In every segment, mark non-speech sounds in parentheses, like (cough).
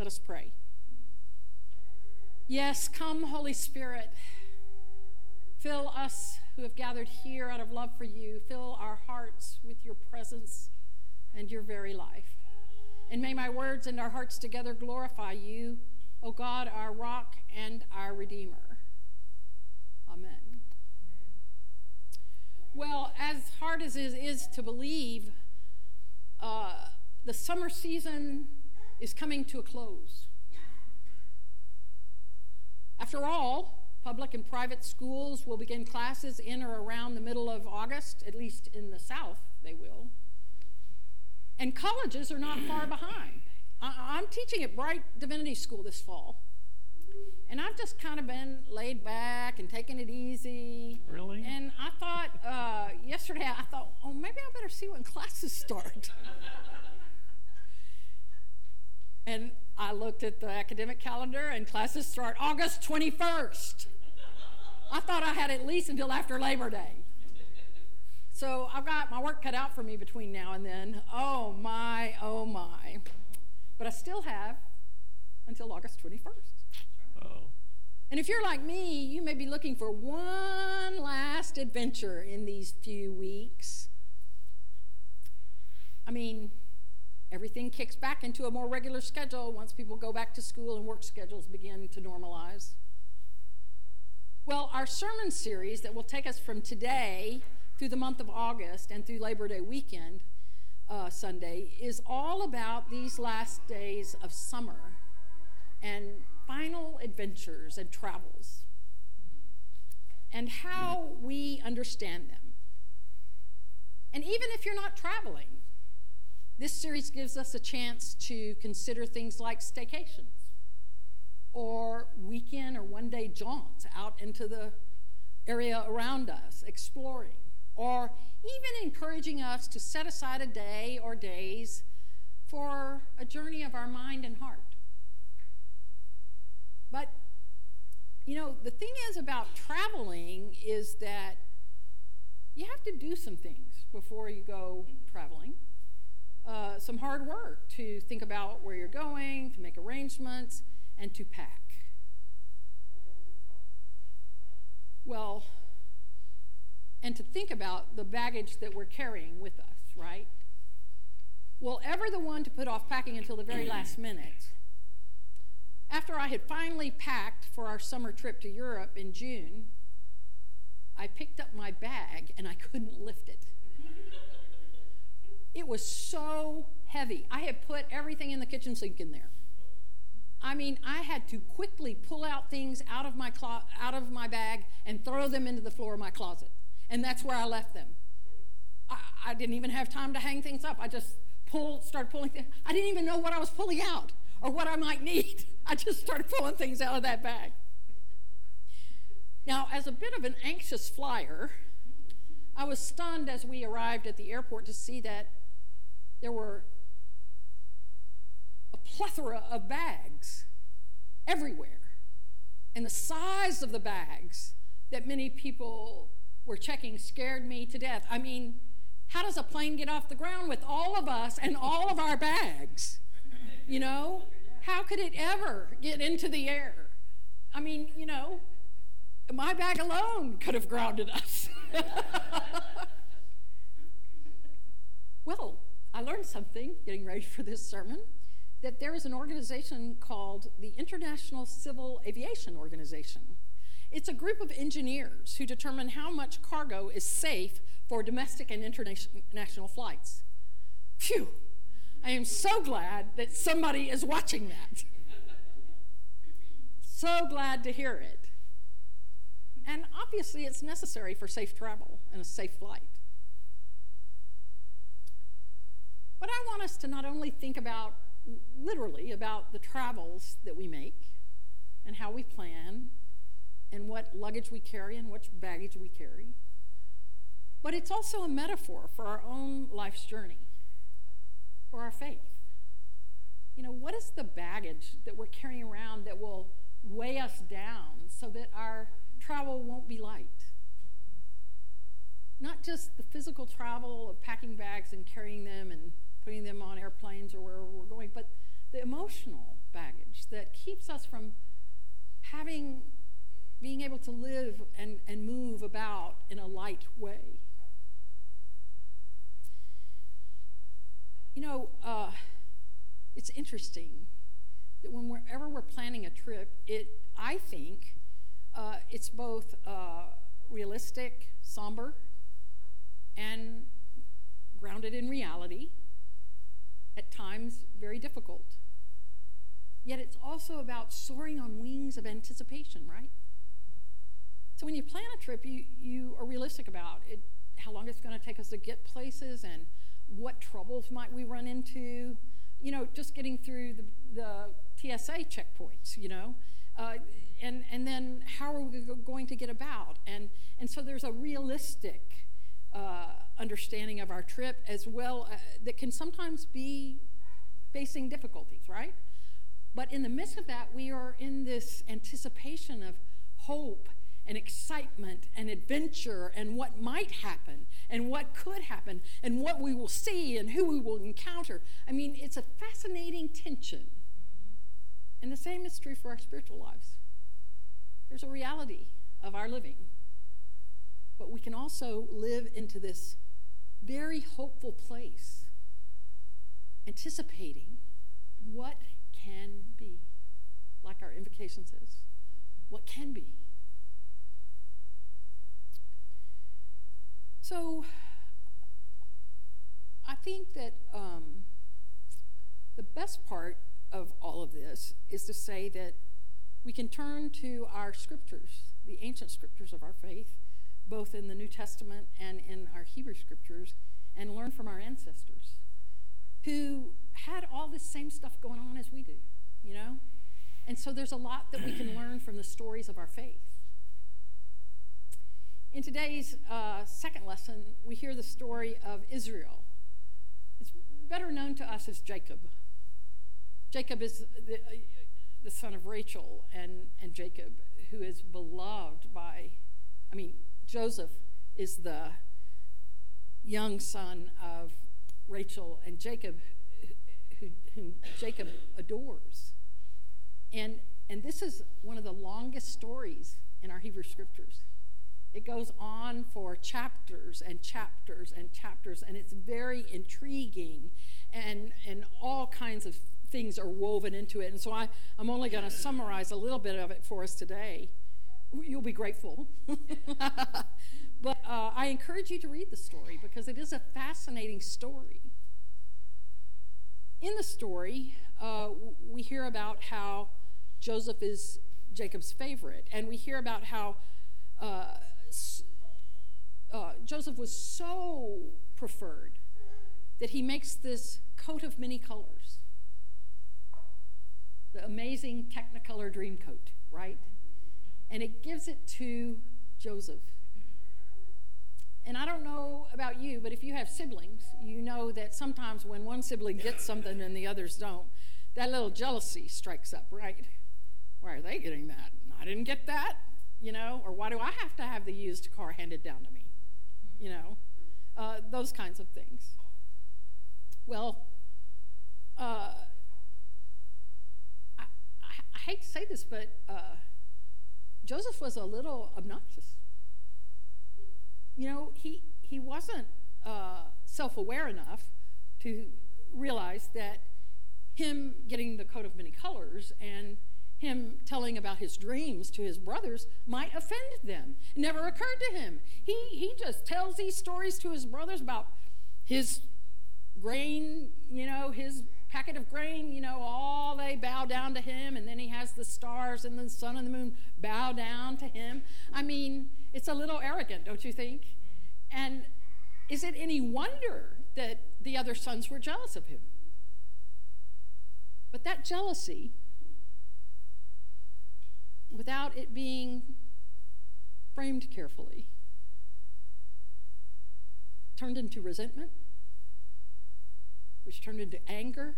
Let us pray. Yes, come, Holy Spirit. Fill us who have gathered here out of love for you. Fill our hearts with your presence and your very life. And may my words and our hearts together glorify you, O God, our rock and our Redeemer. Amen. Well, as hard as it is to believe, uh, the summer season is coming to a close. After all, public and private schools will begin classes in or around the middle of August, at least in the South, they will. And colleges are not far behind. I- am teaching at Brite Divinity School this fall. And I've just kind of been laid back and taking it easy. Really? And I thought, uh, yesterday, I thought, oh, maybe I better see when (laughs) classes start. And I looked at the academic calendar, and classes start August 21st. I thought I had at least until after Labor Day. So I've got my work cut out for me between now and then. Oh my, oh my. But I still have until August 21st. Oh. And if you're like me, you may be looking for one last adventure in these few weeks. I mean, everything kicks back into a more regular schedule once people go back to school and work schedules begin to normalize. Well, our sermon series that will take us from today through the month of August and through Labor Day weekend uh, Sunday is all about these last days of summer and final adventures and travels and how we understand them. And even if you're not traveling, this series gives us a chance to consider things like staycations or weekend or one day jaunts out into the area around us, exploring or even encouraging us to set aside a day or days for a journey of our mind and heart. But, you know, the thing is about traveling is that you have to do some things before you go traveling. Uh, some hard work to think about where you're going, to make arrangements, and to pack. Well, and to think about the baggage that we're carrying with us, right? Well, ever the one to put off packing until the very last minute. After I had finally packed for our summer trip to Europe in June, I picked up my bag and I couldn't lift it. It was so heavy. I had put everything in the kitchen sink in there. I mean, I had to quickly pull out things out of my clo- out of my bag and throw them into the floor of my closet and that's where I left them. I, I didn't even have time to hang things up. I just pulled, started pulling things. I didn't even know what I was pulling out or what I might need. (laughs) I just started pulling things out of that bag. Now, as a bit of an anxious flyer, I was stunned as we arrived at the airport to see that there were a plethora of bags everywhere. And the size of the bags that many people were checking scared me to death. I mean, how does a plane get off the ground with all of us and all of our bags? You know? How could it ever get into the air? I mean, you know, my bag alone could have grounded us. (laughs) well, I learned something getting ready for this sermon that there is an organization called the International Civil Aviation Organization. It's a group of engineers who determine how much cargo is safe for domestic and international flights. Phew, I am so glad that somebody is watching that. so glad to hear it. And obviously, it's necessary for safe travel and a safe flight. But I want us to not only think about, literally, about the travels that we make and how we plan and what luggage we carry and which baggage we carry. But it's also a metaphor for our own life's journey, for our faith. You know, what is the baggage that we're carrying around that will weigh us down so that our travel won't be light? Not just the physical travel of packing bags and carrying them and putting them on airplanes or wherever we're going, but the emotional baggage that keeps us from having, being able to live and, and move about in a light way. You know, uh, it's interesting that whenever we're planning a trip, it, I think, uh, it's both uh, realistic, somber, and grounded in reality, at times very difficult. Yet it's also about soaring on wings of anticipation, right? So when you plan a trip, you, you are realistic about it, how long it's going to take us to get places and what troubles might we run into. You know, just getting through the, the TSA checkpoints, you know. Uh, and, and then how are we going to get about? And, and so there's a realistic uh, understanding of our trip as well uh, that can sometimes be facing difficulties, right? But in the midst of that, we are in this anticipation of hope and excitement and adventure and what might happen and what could happen and what we will see and who we will encounter. I mean, it's a fascinating tension. And the same is true for our spiritual lives. There's a reality of our living, but we can also live into this very hopeful place, anticipating what can be, like our invocation says. What can be. So, I think that um, the best part of all of this is to say that we can turn to our scriptures, the ancient scriptures of our faith, both in the New Testament and in our Hebrew scriptures, and learn from our ancestors who had all this same stuff going on as we do, you know? And so there's a lot that we can (clears throat) learn from the stories of our faith. In today's uh, second lesson, we hear the story of Israel. It's better known to us as Jacob. Jacob is the, uh, the son of Rachel and, and Jacob, who is beloved by, I mean, Joseph is the young son of Rachel and Jacob, who, whom Jacob adores. And, and this is one of the longest stories in our Hebrew scriptures. It goes on for chapters and chapters and chapters, and it's very intriguing, and, and all kinds of things are woven into it. And so I, I'm only going to summarize a little bit of it for us today. You'll be grateful. (laughs) but uh, I encourage you to read the story because it is a fascinating story. In the story, uh, we hear about how Joseph is Jacob's favorite, and we hear about how uh, uh, Joseph was so preferred that he makes this coat of many colors the amazing Technicolor dream coat, right? And it gives it to Joseph. And I don't know about you, but if you have siblings, you know that sometimes when one sibling gets something and the others don't, that little jealousy strikes up, right? Why are they getting that? I didn't get that, you know? Or why do I have to have the used car handed down to me? You know? Uh, those kinds of things. Well, uh, I, I, hate to say this, but uh, Joseph was a little obnoxious. You know, he, he wasn't uh, self aware enough to realize that him getting the coat of many colors and him telling about his dreams to his brothers might offend them. It never occurred to him. He, he just tells these stories to his brothers about his grain, you know, packet of grain, you know, all they bow down to him, and then he has the stars and the sun and the moon bow down to him. I mean, it's a little arrogant, don't you think? And is it any wonder that the other sons were jealous of him? But that jealousy without it being framed carefully, turned into resentment, which turned into anger,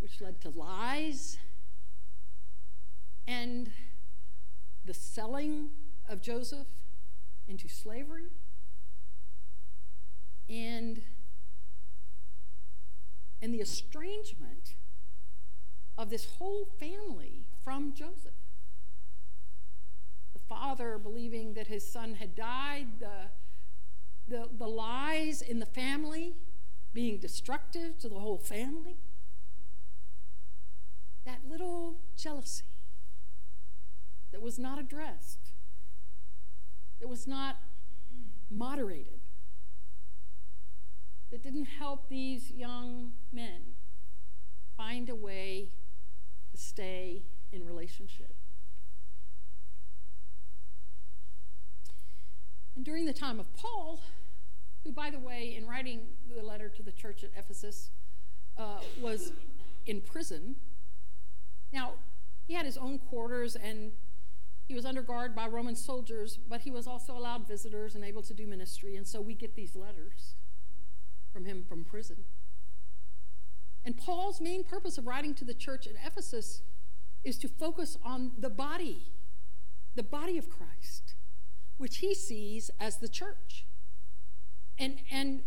which led to lies, and the selling of Joseph into slavery, and, and the estrangement of this whole family from Joseph. The father believing that his son had died, the, the, the lies in the family being destructive to the whole family. That little jealousy that was not addressed, that was not moderated, that didn't help these young men find a way to stay in relationship. And during the time of Paul, who, by the way, in writing the letter to the church at Ephesus, uh, was in prison. Now, he had his own quarters and he was under guard by Roman soldiers, but he was also allowed visitors and able to do ministry. And so we get these letters from him from prison. And Paul's main purpose of writing to the church at Ephesus is to focus on the body, the body of Christ, which he sees as the church. And, and,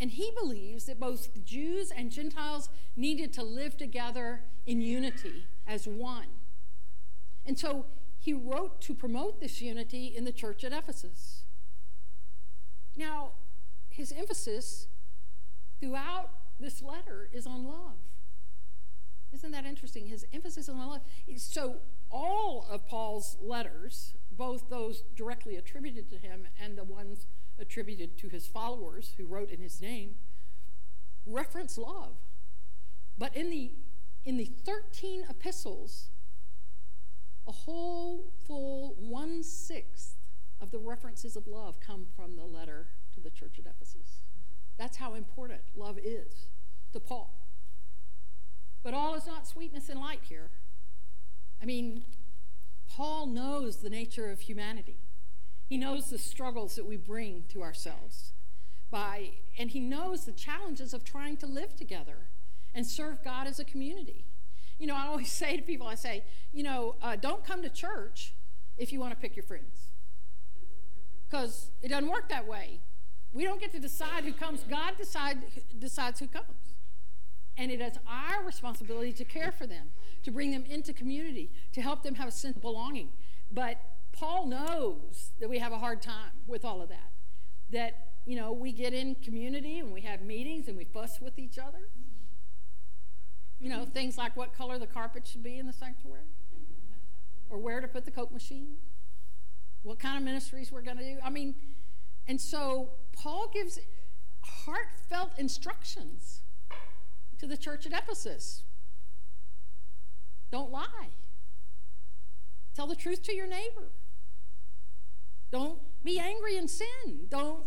and he believes that both Jews and Gentiles needed to live together in unity as one. And so he wrote to promote this unity in the church at Ephesus. Now, his emphasis throughout this letter is on love. Isn't that interesting? His emphasis is on love. So, all of Paul's letters, both those directly attributed to him and the ones attributed to his followers who wrote in his name, reference love. But in the, in the 13 epistles, a whole full one sixth of the references of love come from the letter to the church at Ephesus. That's how important love is to Paul. But all is not sweetness and light here. I mean, Paul knows the nature of humanity. He knows the struggles that we bring to ourselves by and he knows the challenges of trying to live together and serve God as a community. You know, I always (laughs) say to people, I say, you know, uh, don't come to church if you want to pick your friends. Because it doesn't work that way. We don't get to decide who comes. God decide, decides who comes. And it is our responsibility to care for them, to bring them into community, to help them have a sense of belonging. But Paul knows that we have a hard time with all of that. That, you know, we get in community and we have meetings and we fuss with each other. You know, things like what color the carpet should be in the sanctuary, or where to put the Coke machine, what kind of ministries we're going to do. I mean, and so Paul gives heartfelt instructions to the church at Ephesus. Don't lie. Tell the truth to your neighbor. Don't be angry and sin. Don't,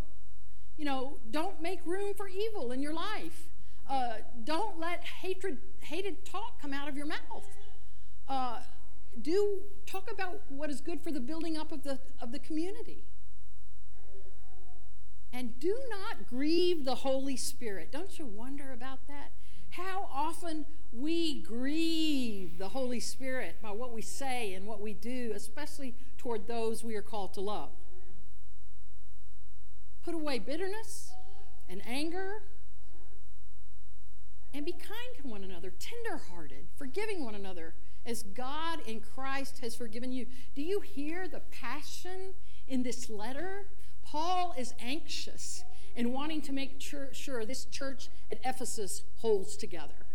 you know, don't make room for evil in your life. Uh, don't let hatred, hated talk come out of your mouth. Uh, do talk about what is good for the building up of the of the community. And do not grieve the Holy Spirit. Don't you wonder about that? How often we grieve the Holy Spirit by what we say and what we do, especially toward those we are called to love. Put away bitterness and anger and be kind to one another, tenderhearted, forgiving one another as God in Christ has forgiven you. Do you hear the passion in this letter? Paul is anxious and wanting to make sure this church at Ephesus holds together.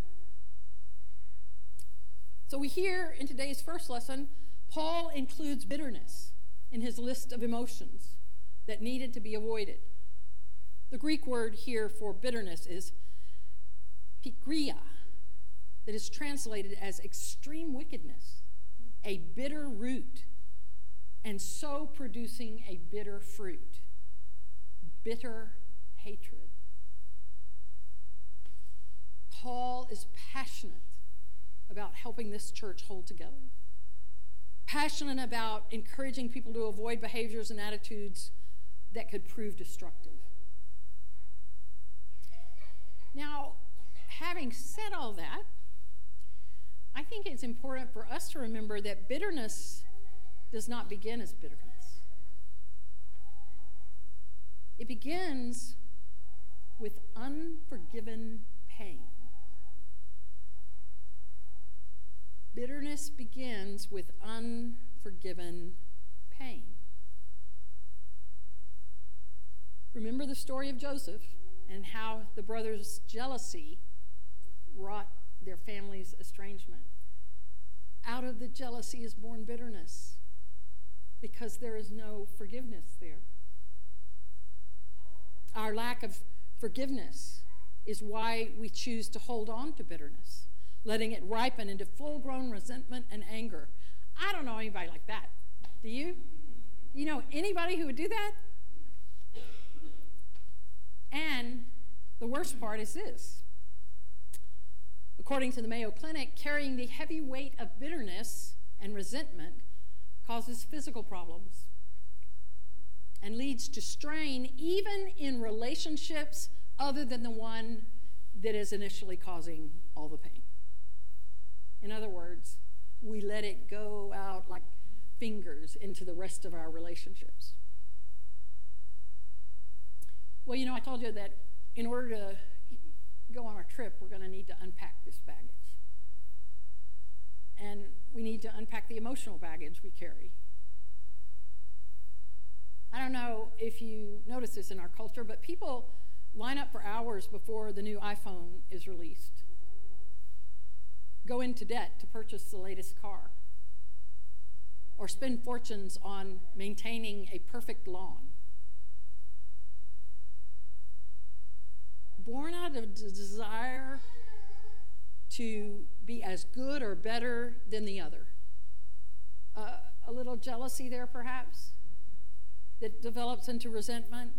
So we hear in today's first lesson, Paul includes bitterness in his list of emotions that needed to be avoided. The Greek word here for bitterness is pikria, that is translated as extreme wickedness, a bitter root, and so producing a bitter fruit. Bitter hatred. Paul is passionate about helping this church hold together, passionate about encouraging people to avoid behaviors and attitudes that could prove destructive. Now, having said all that, I think it's important for us to remember that bitterness does not begin as bitterness. It begins with unforgiven pain. Bitterness begins with unforgiven pain. Remember the story of Joseph and how the brothers' jealousy wrought their family's estrangement. Out of the jealousy is born bitterness because there is no forgiveness there. Our lack of forgiveness is why we choose to hold on to bitterness, letting it ripen into full grown resentment and anger. I don't know anybody like that. Do you? You know anybody who would do that? And the worst part is this. According to the Mayo Clinic, carrying the heavy weight of bitterness and resentment causes physical problems and leads to strain even in relationships other than the one that is initially causing all the pain. In other words, we let it go out like fingers into the rest of our relationships. Well, you know, I told you that in order to go on our trip, we're going to need to unpack this baggage. And we need to unpack the emotional baggage we carry. I don't know if you notice this in our culture, but people line up for hours before the new iPhone is released, go into debt to purchase the latest car, or spend fortunes on maintaining a perfect lawn. Born out of the desire to be as good or better than the other. Uh, a little jealousy there, perhaps, that develops into resentment.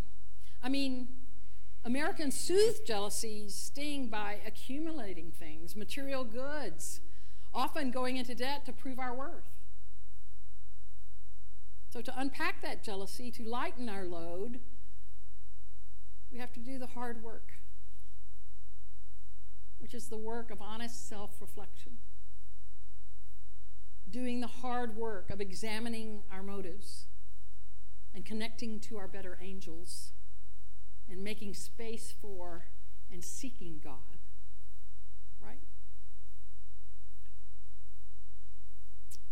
I mean, Americans soothe jealousy's sting by accumulating things, material goods, often going into debt to prove our worth. So, to unpack that jealousy, to lighten our load, we have to do the hard work, which is the work of honest self reflection. Doing the hard work of examining our motives and connecting to our better angels and making space for and seeking God. Right?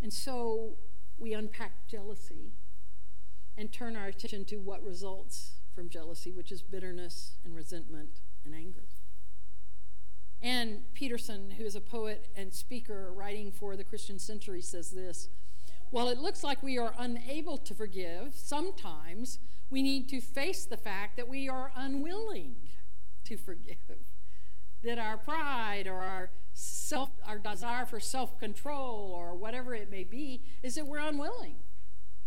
And so we unpack jealousy and turn our attention to what results from jealousy, which is bitterness and resentment and anger. Ann Peterson, who is a poet and speaker writing for the Christian Century, says this While it looks like we are unable to forgive, sometimes we need to face the fact that we are unwilling to forgive. That our pride or our self our desire for self-control or whatever it may be is that we're unwilling.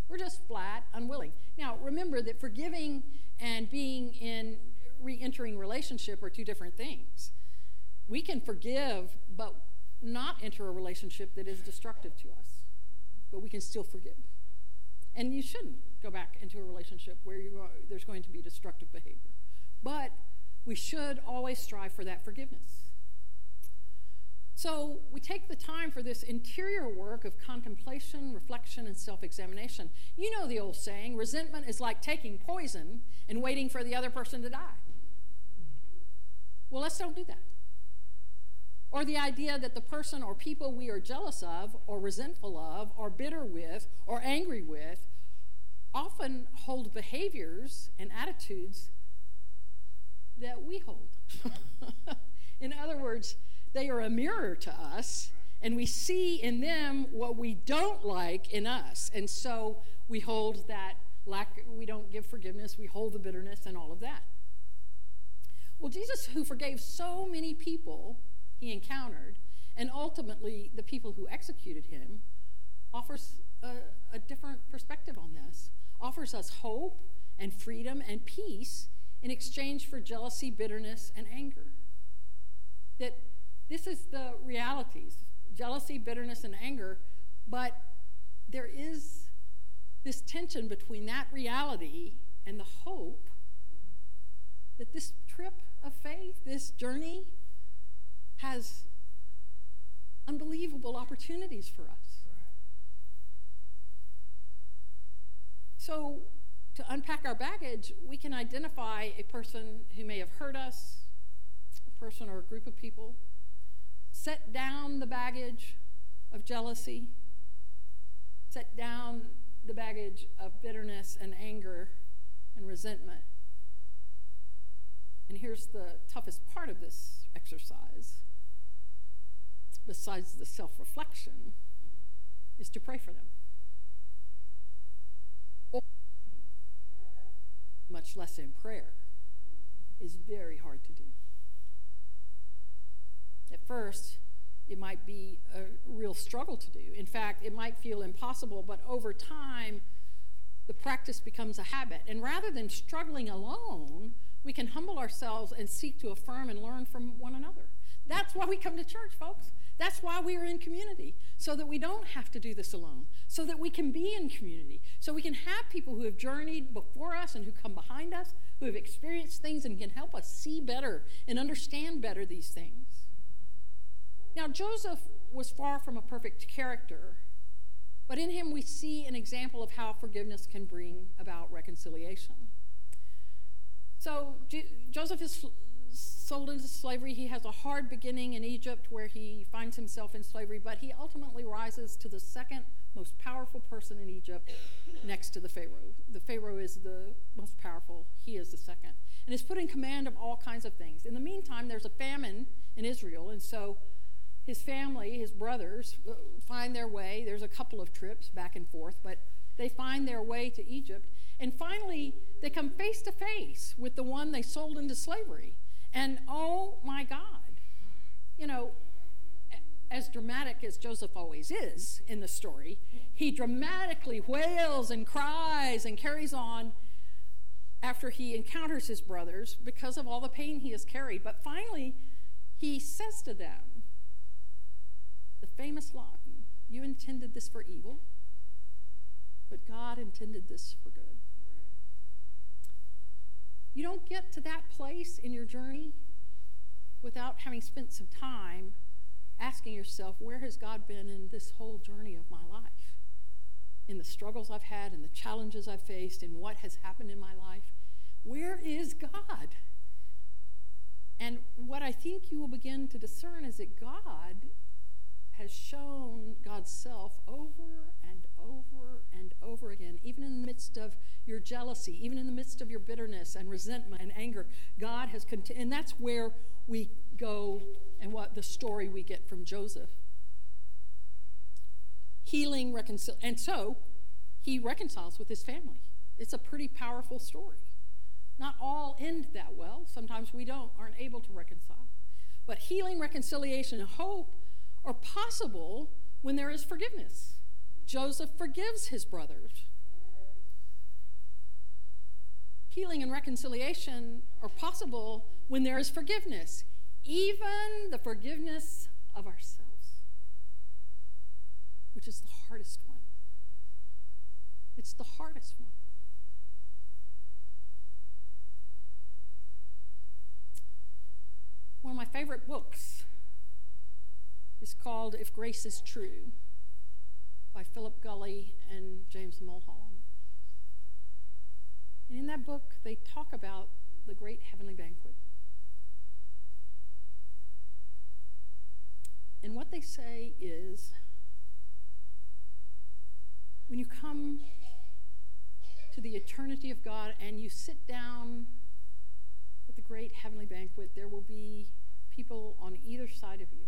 We're just flat unwilling. Now, remember that forgiving and being in re-entering relationship are two different things. We can forgive but not enter a relationship that is destructive to us. But we can still forgive. And you shouldn't go back into a relationship where are, there's going to be destructive behavior. But we should always strive for that forgiveness. So we take the time for this interior work of contemplation, reflection, and self examination. You know the old saying resentment is like taking poison and waiting for the other person to die. Well, let's don't do that. Or the idea that the person or people we are jealous of, or resentful of, or bitter with, or angry with often hold behaviors and attitudes that we hold. (laughs) in other words, they are a mirror to us, and we see in them what we don't like in us. And so we hold that lack, we don't give forgiveness, we hold the bitterness and all of that. Well, Jesus, who forgave so many people he encountered, and ultimately the people who executed him, offers a, a different perspective on this offers us hope and freedom and peace in exchange for jealousy, bitterness, and anger. That this is the realities jealousy, bitterness, and anger, but there is this tension between that reality and the hope that this trip of faith, this journey, has unbelievable opportunities for us. So, to unpack our baggage, we can identify a person who may have hurt us, a person or a group of people, set down the baggage, of jealousy, set down the baggage of bitterness and anger and resentment. And here's the toughest part of this exercise, besides the self reflection, is to pray for them. Or, much less in prayer, is very hard to do. At first, it might be a real struggle to do. In fact, it might feel impossible, but over time, the practice becomes a habit. And rather than struggling alone, we can humble ourselves and seek to affirm and learn from one another. That's why we come to church, folks. That's why we are in community, so that we don't have to do this alone, so that we can be in community, so we can have people who have journeyed before us and who come behind us, who have experienced things and can help us see better and understand better these things. Now, Joseph was far from a perfect character, but in him we see an example of how forgiveness can bring about reconciliation. So, J- Joseph is sold into slavery. He has a hard beginning in Egypt where he finds himself in slavery, but he ultimately rises to the second most powerful person in Egypt next to the Pharaoh. The Pharaoh is the most powerful, he is the second. And is put in command of all kinds of things. In the meantime, there's a famine in Israel, and so his family, his brothers, uh, find their way. There's a couple of trips back and forth, but they find their way to Egypt. And finally, they come face to face with the one they sold into slavery. And oh my God, you know, as dramatic as Joseph always is in the story, he dramatically wails and cries and carries on after he encounters his brothers because of all the pain he has carried. But finally, he says to them, the famous line You intended this for evil, but God intended this for good. You don't get to that place in your journey without having spent some time asking yourself, where has God been in this whole journey of my life? In the struggles I've had, in the challenges I've faced, in what has happened in my life? Where is God? And what I think you will begin to discern is that God has shown God's self over and over and over again, even in the midst of your jealousy, even in the midst of your bitterness and resentment and anger. God has continued, and that's where we go and what the story we get from Joseph. Healing, reconcil, and so he reconciles with his family. It's a pretty powerful story. Not all end that well. Sometimes we don't, aren't able to reconcile. But healing, reconciliation, and hope are possible when there is forgiveness. Joseph forgives his brothers. Healing and reconciliation are possible when there is forgiveness, even the forgiveness of ourselves, which is the hardest one. It's the hardest one. One of my favorite books is called If Grace is True by Philip Gulley and James Mulholland. And in that book, they talk about the great heavenly banquet. And what they say is when you come to the eternity of God and you sit down at the great heavenly banquet, there will be people on either side of you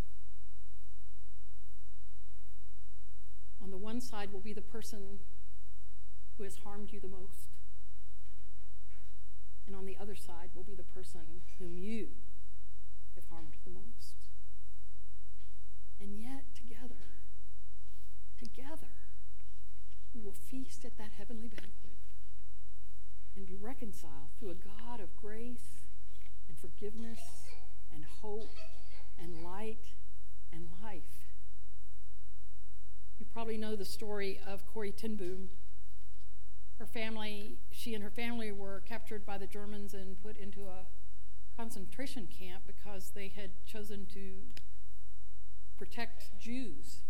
On the one side will be the person who has harmed you the most, and on the other side will be the person whom you have harmed the most. And yet, together, together, we will feast at that heavenly banquet and be reconciled through a God of grace and forgiveness and hope and light and life. You probably know the story of Corrie ten Boom. Her family, she and her family were captured by the Germans and put into a concentration camp because they had chosen to protect Jews.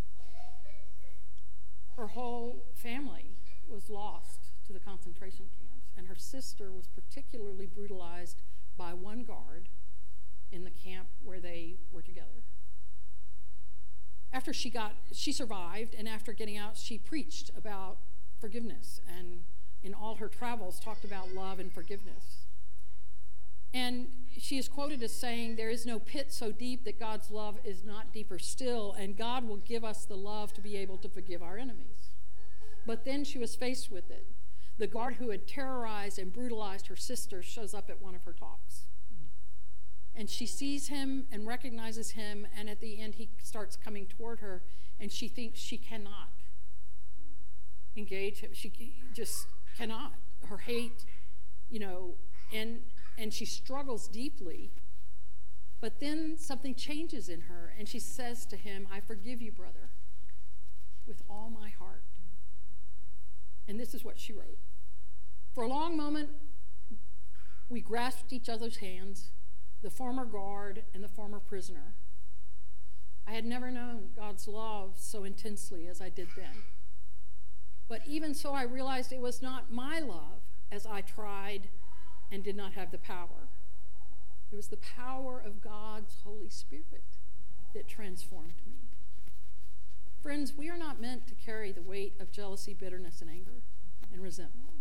Her whole family was lost to the concentration camps, and her sister was particularly brutalized by one guard in the camp where they were together. After she got, she survived, and after getting out, she preached about forgiveness and in all her travels talked about love and forgiveness. And she is quoted as saying, There is no pit so deep that God's love is not deeper still, and God will give us the love to be able to forgive our enemies. But then she was faced with it. The guard who had terrorized and brutalized her sister shows up at one of her talks. And she sees him and recognizes him, and at the end, he starts coming toward her, and she thinks she cannot engage him. She just cannot. Her hate, you know, and and she struggles deeply. But then something changes in her, and she says to him, I forgive you, brother, with all my heart. And this is what she wrote For a long moment, we grasped each other's hands, the former guard and the former prisoner. I had never known God's love so intensely as I did then. But even so, I realized it was not my love as I tried and did not have the power. It was the power of God's Holy Spirit that transformed me. Friends, we are not meant to carry the weight of jealousy, bitterness, and anger and resentment.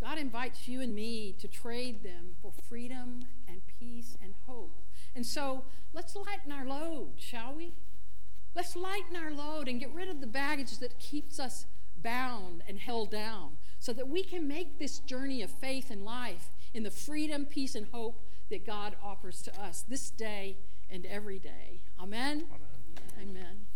God invites you and me to trade them for freedom and peace and hope. And so let's lighten our load, shall we? Let's lighten our load and get rid of the baggage that keeps us bound and held down so that we can make this journey of faith and life in the freedom, peace, and hope that God offers to us this day and every day. Amen. Amen. Amen.